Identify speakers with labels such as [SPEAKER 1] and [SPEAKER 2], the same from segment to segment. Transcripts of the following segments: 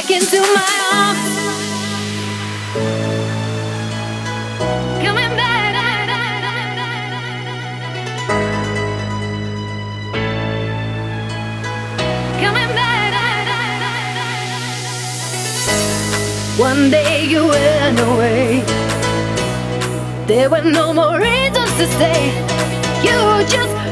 [SPEAKER 1] back into my arms. Coming back. Coming back. One day you went away. There were no more reasons to stay. You just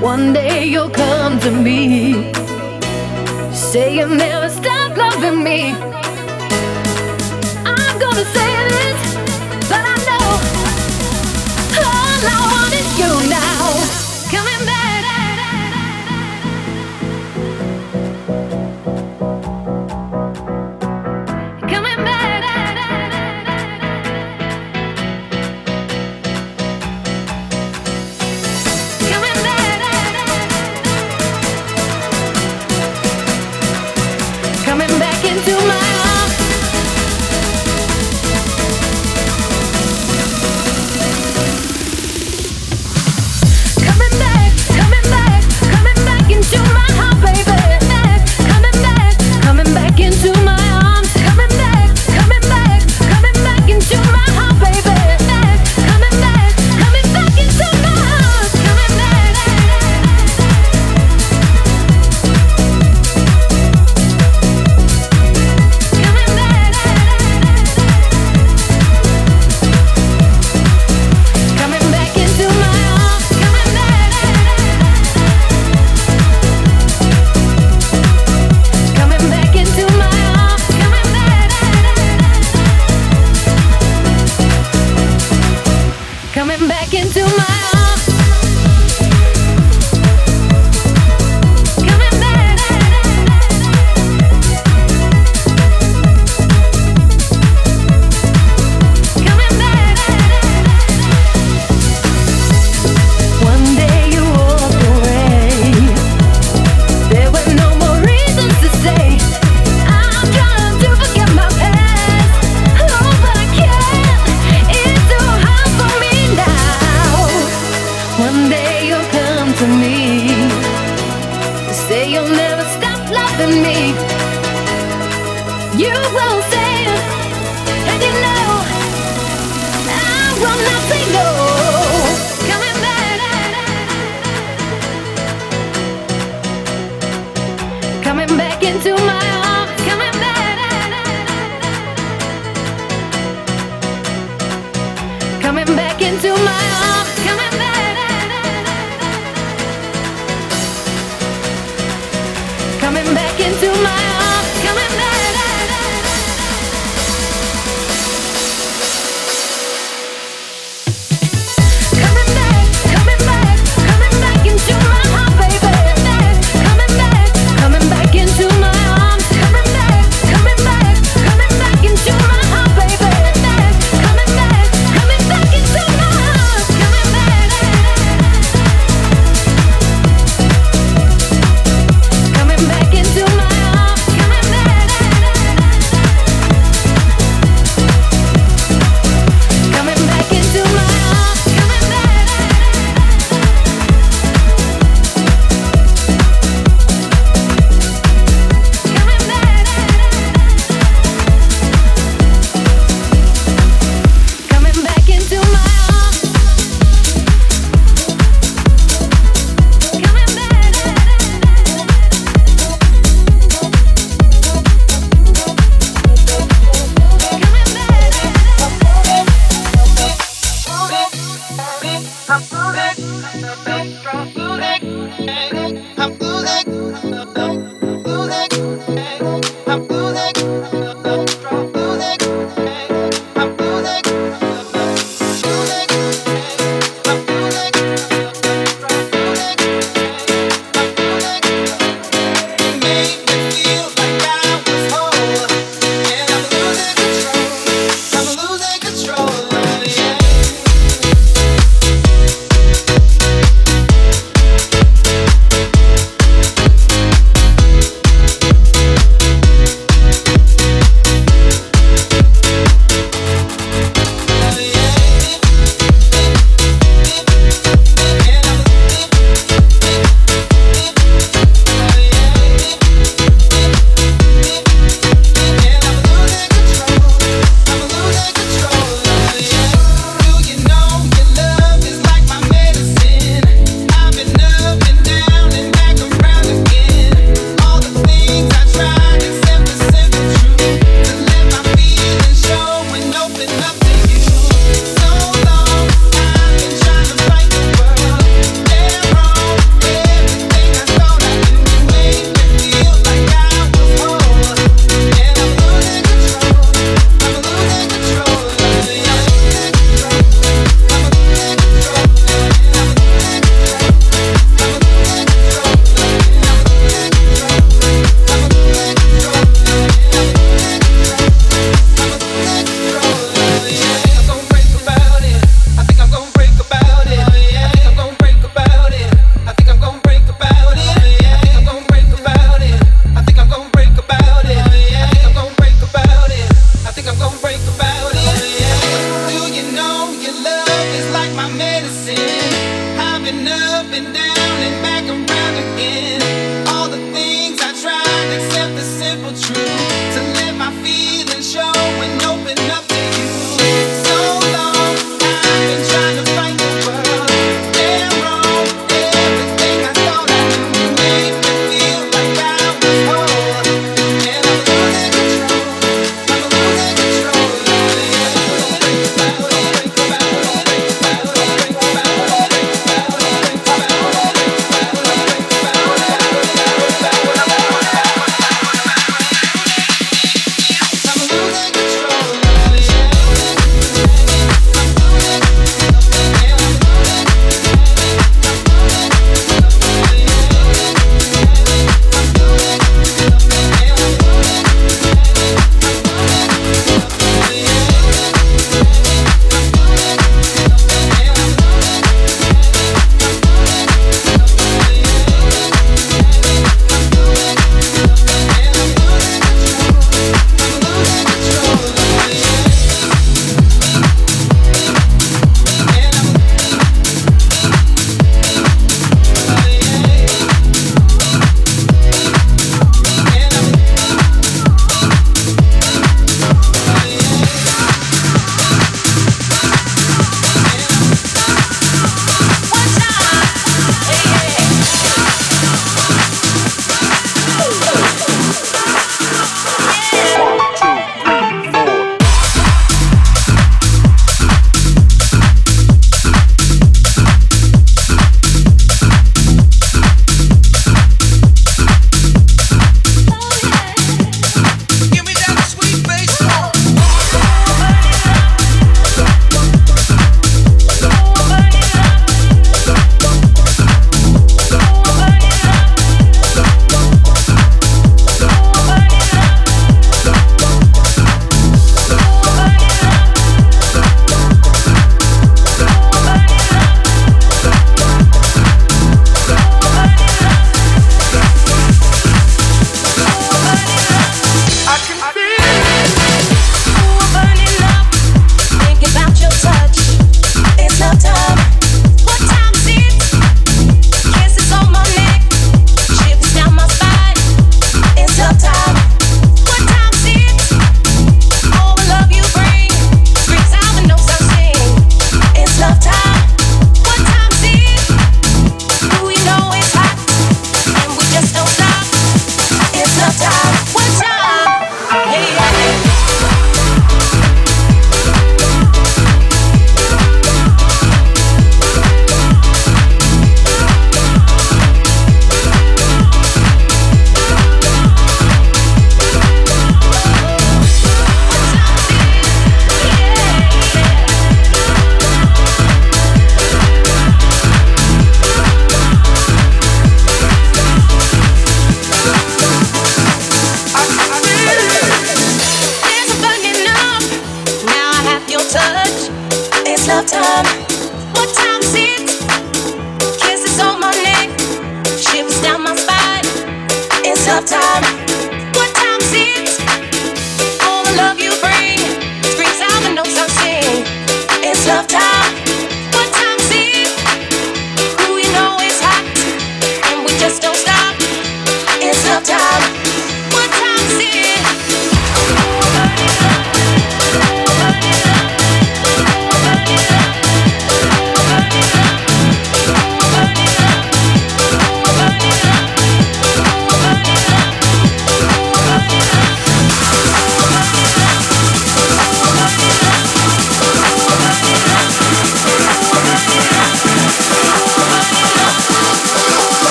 [SPEAKER 1] One day you'll come to me. Say you never stop loving me.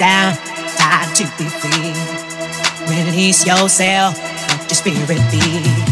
[SPEAKER 2] Down, time to be free. Release yourself, let your spirit be.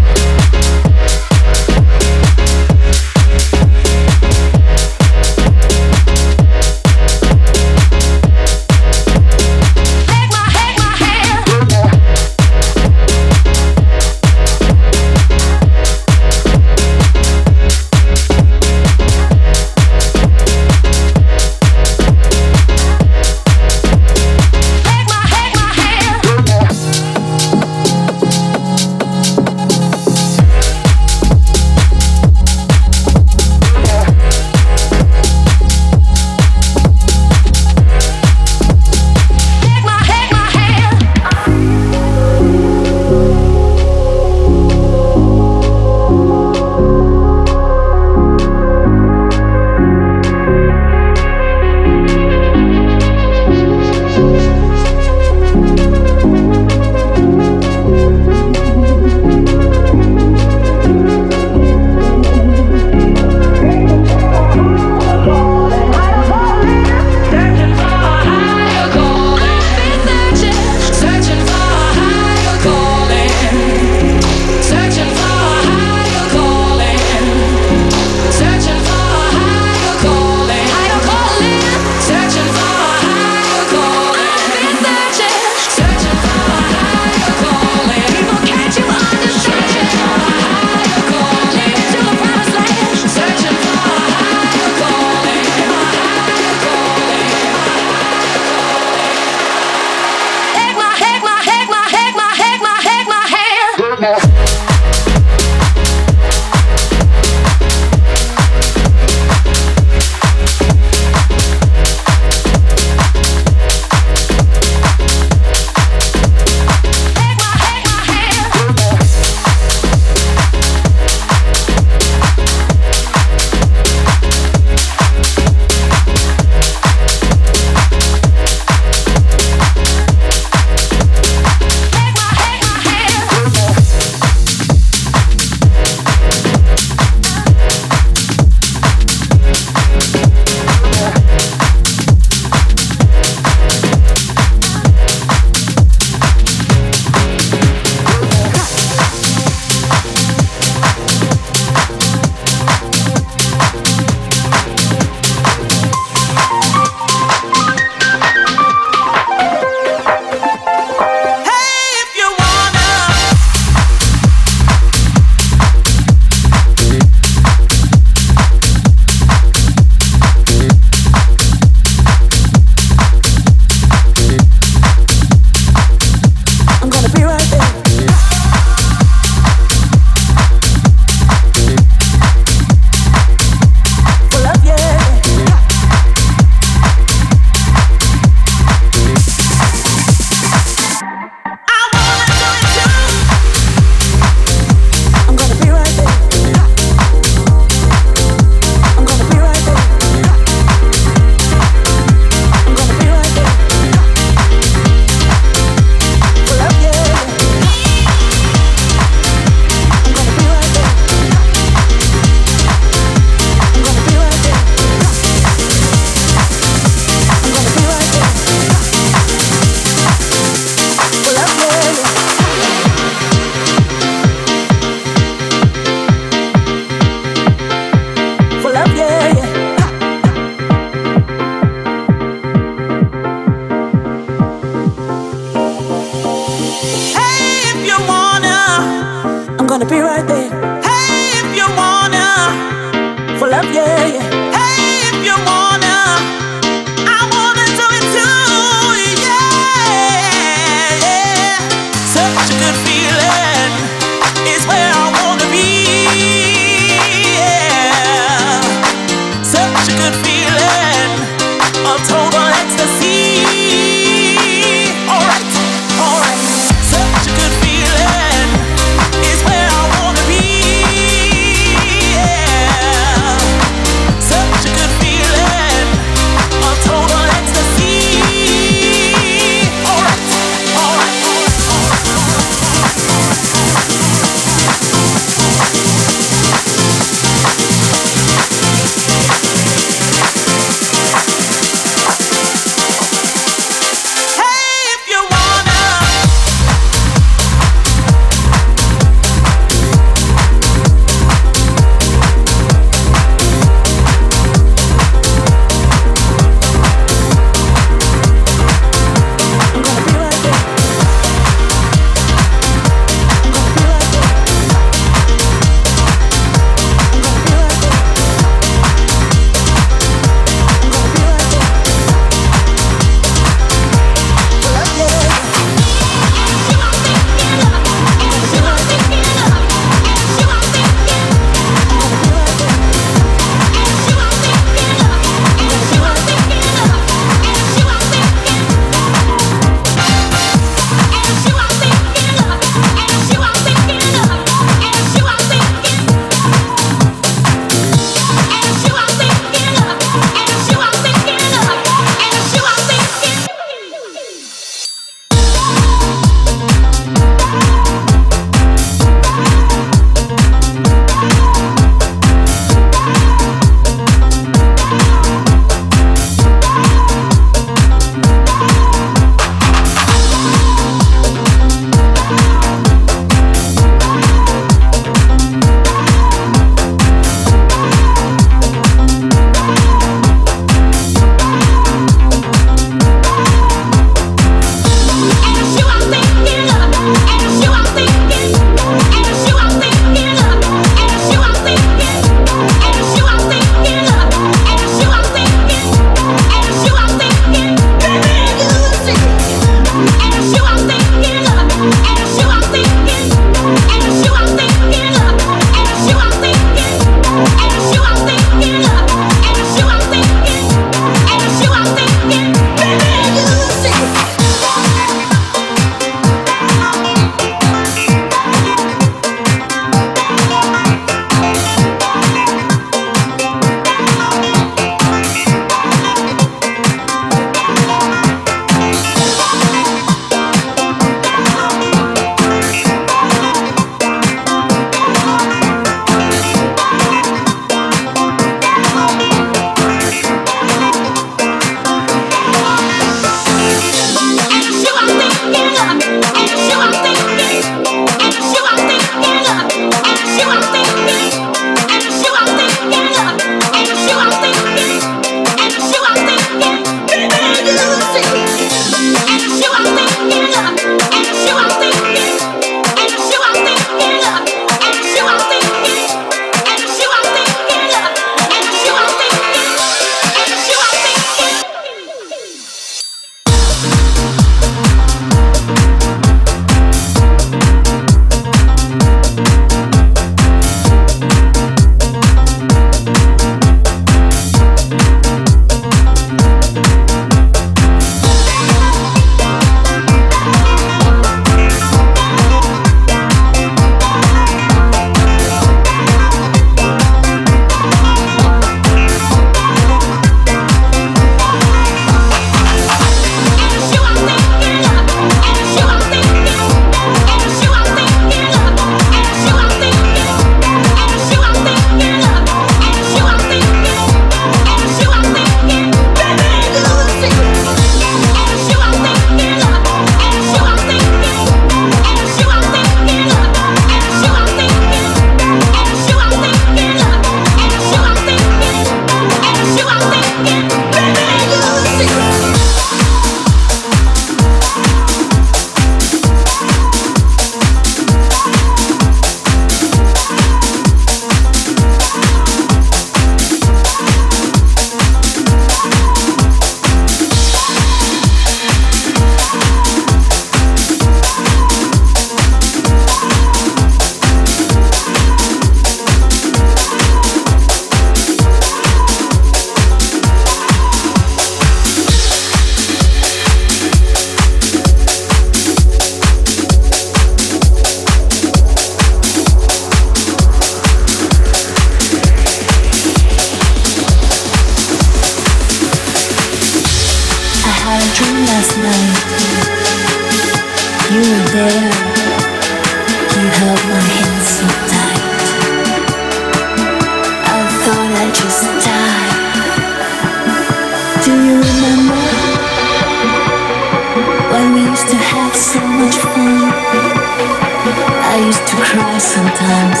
[SPEAKER 2] sometimes.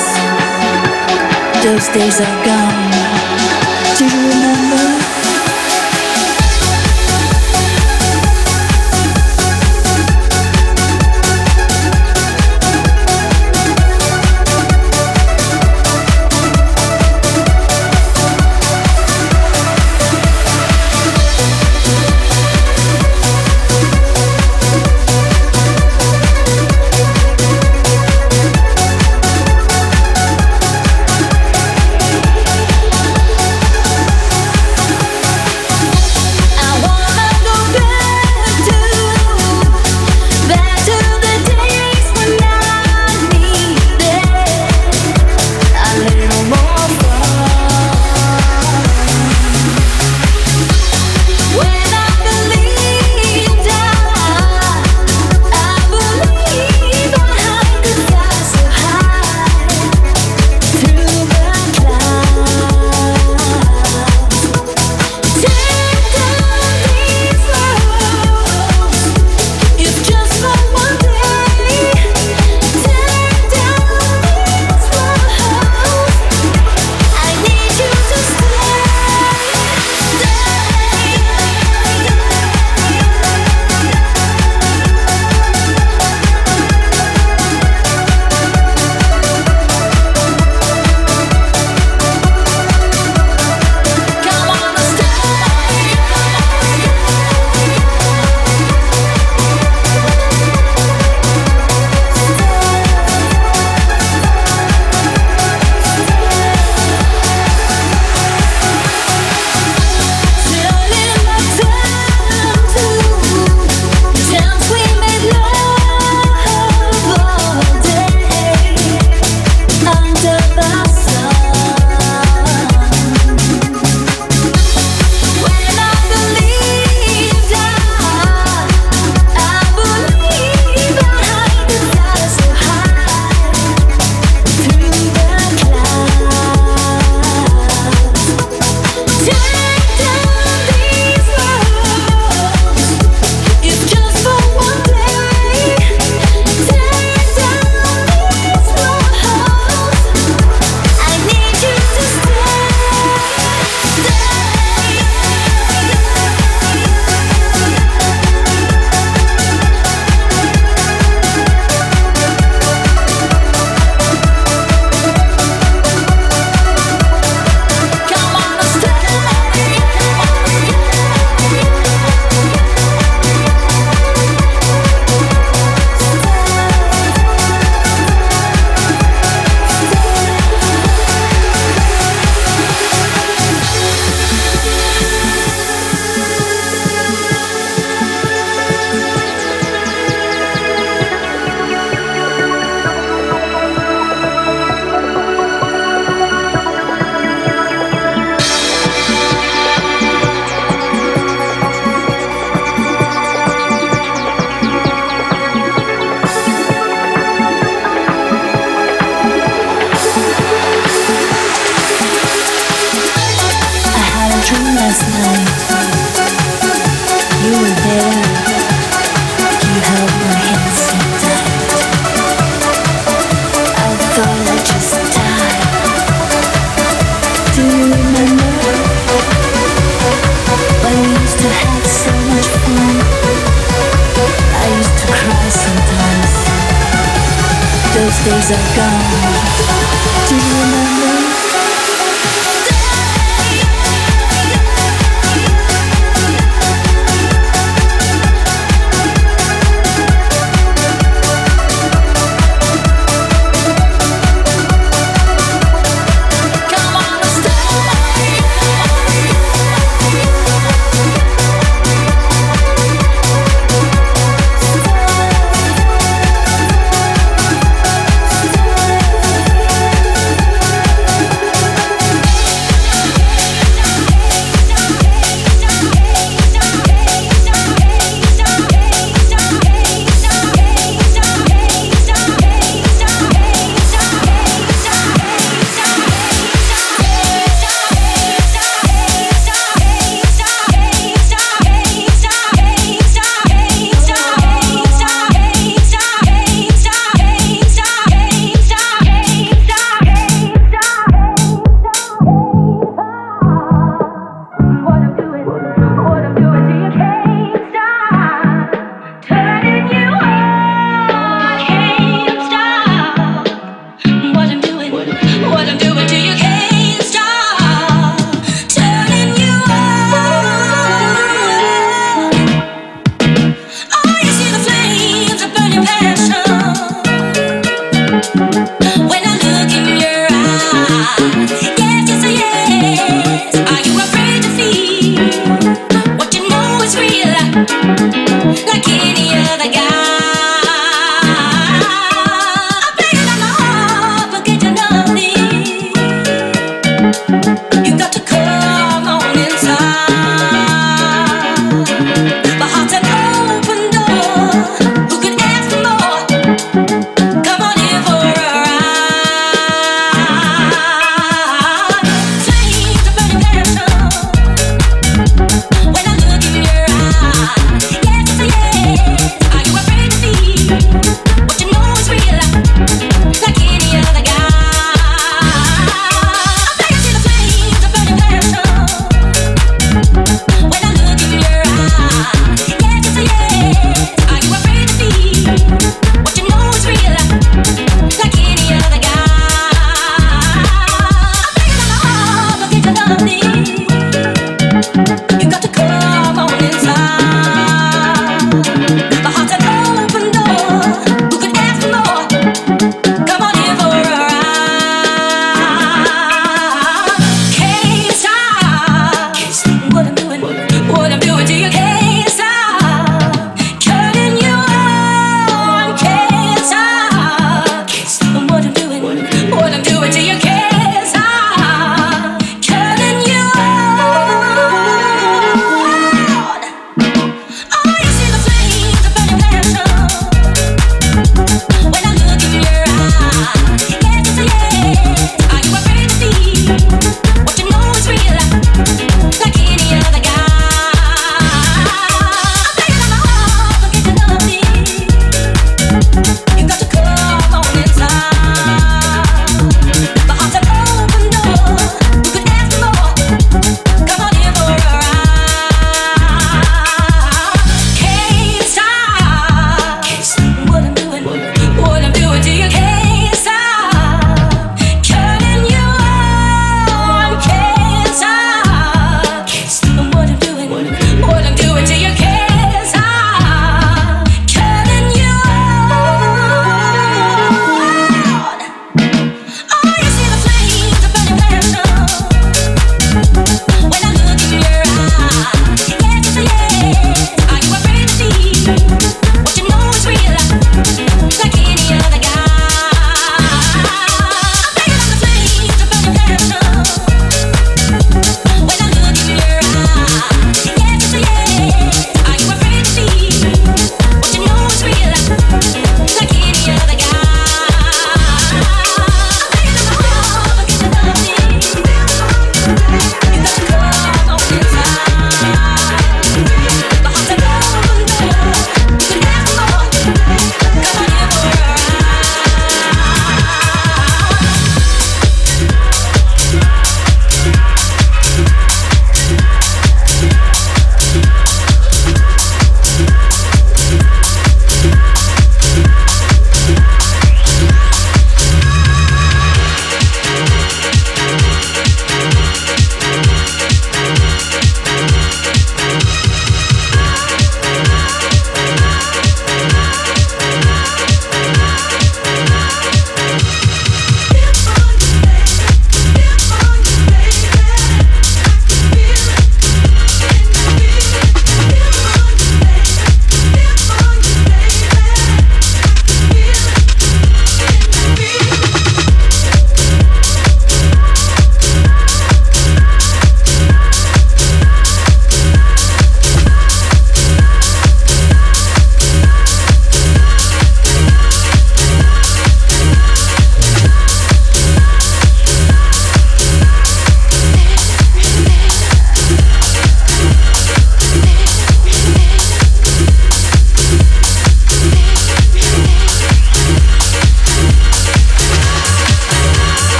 [SPEAKER 2] Those
[SPEAKER 3] days are gone. Do
[SPEAKER 4] you
[SPEAKER 5] remember?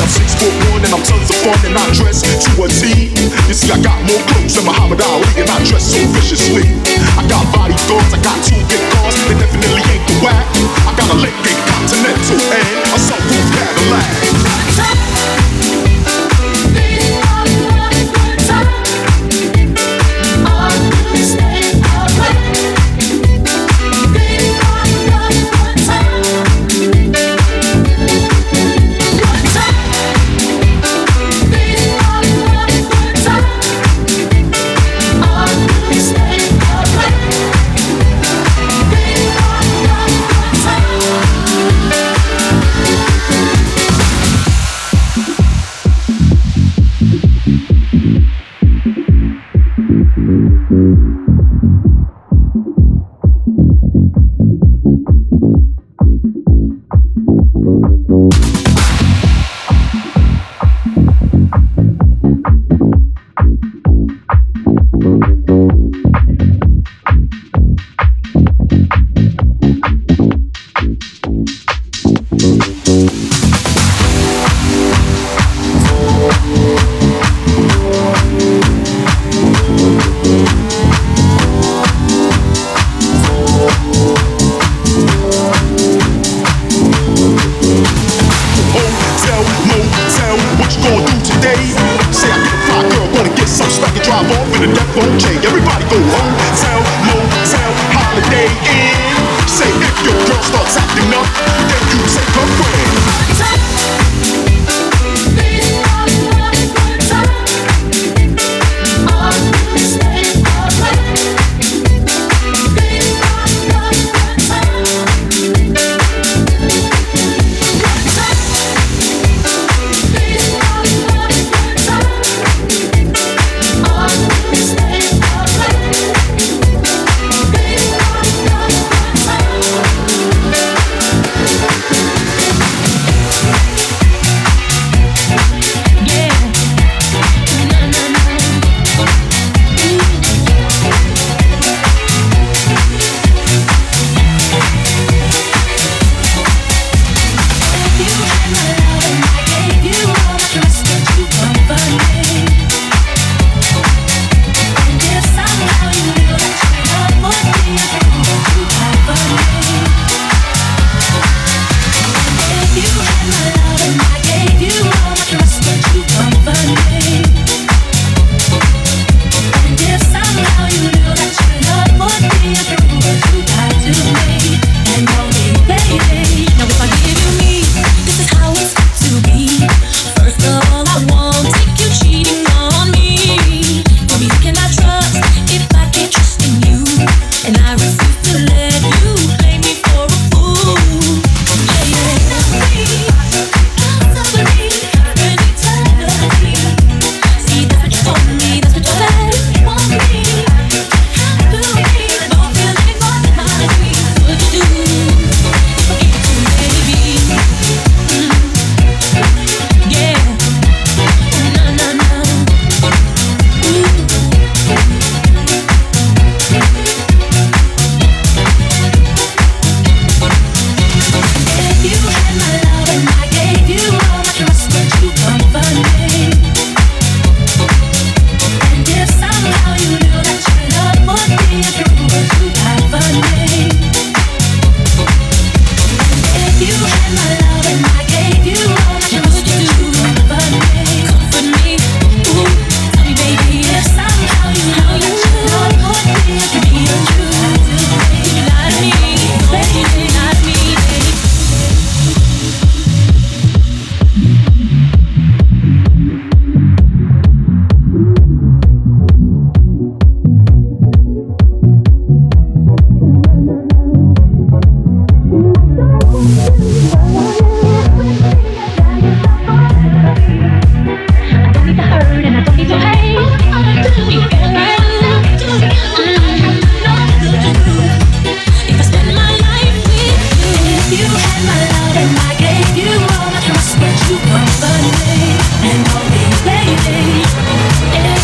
[SPEAKER 5] I'm six foot one and I'm tons of fun and I dress to a T. You see, I got more clothes than Muhammad Ali and I dress so viciously. I got bodyguards, I got two big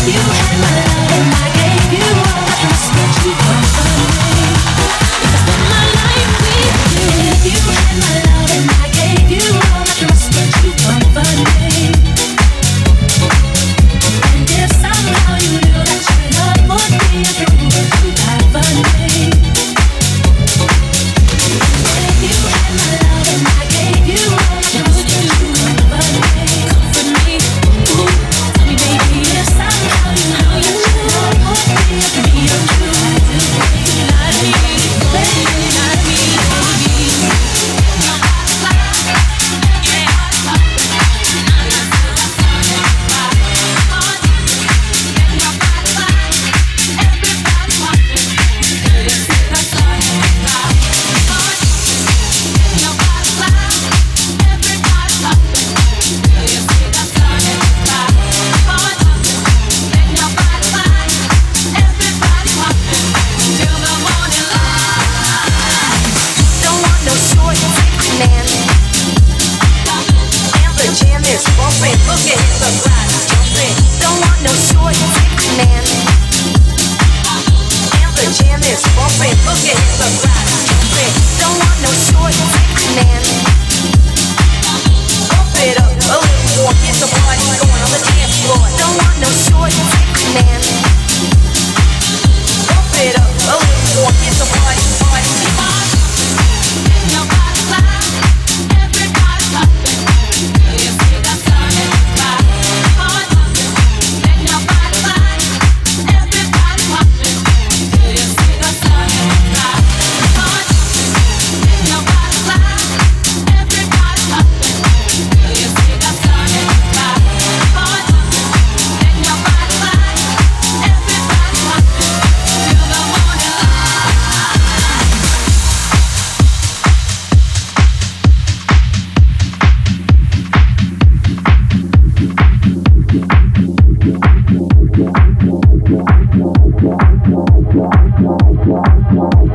[SPEAKER 1] If you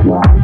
[SPEAKER 1] Wow.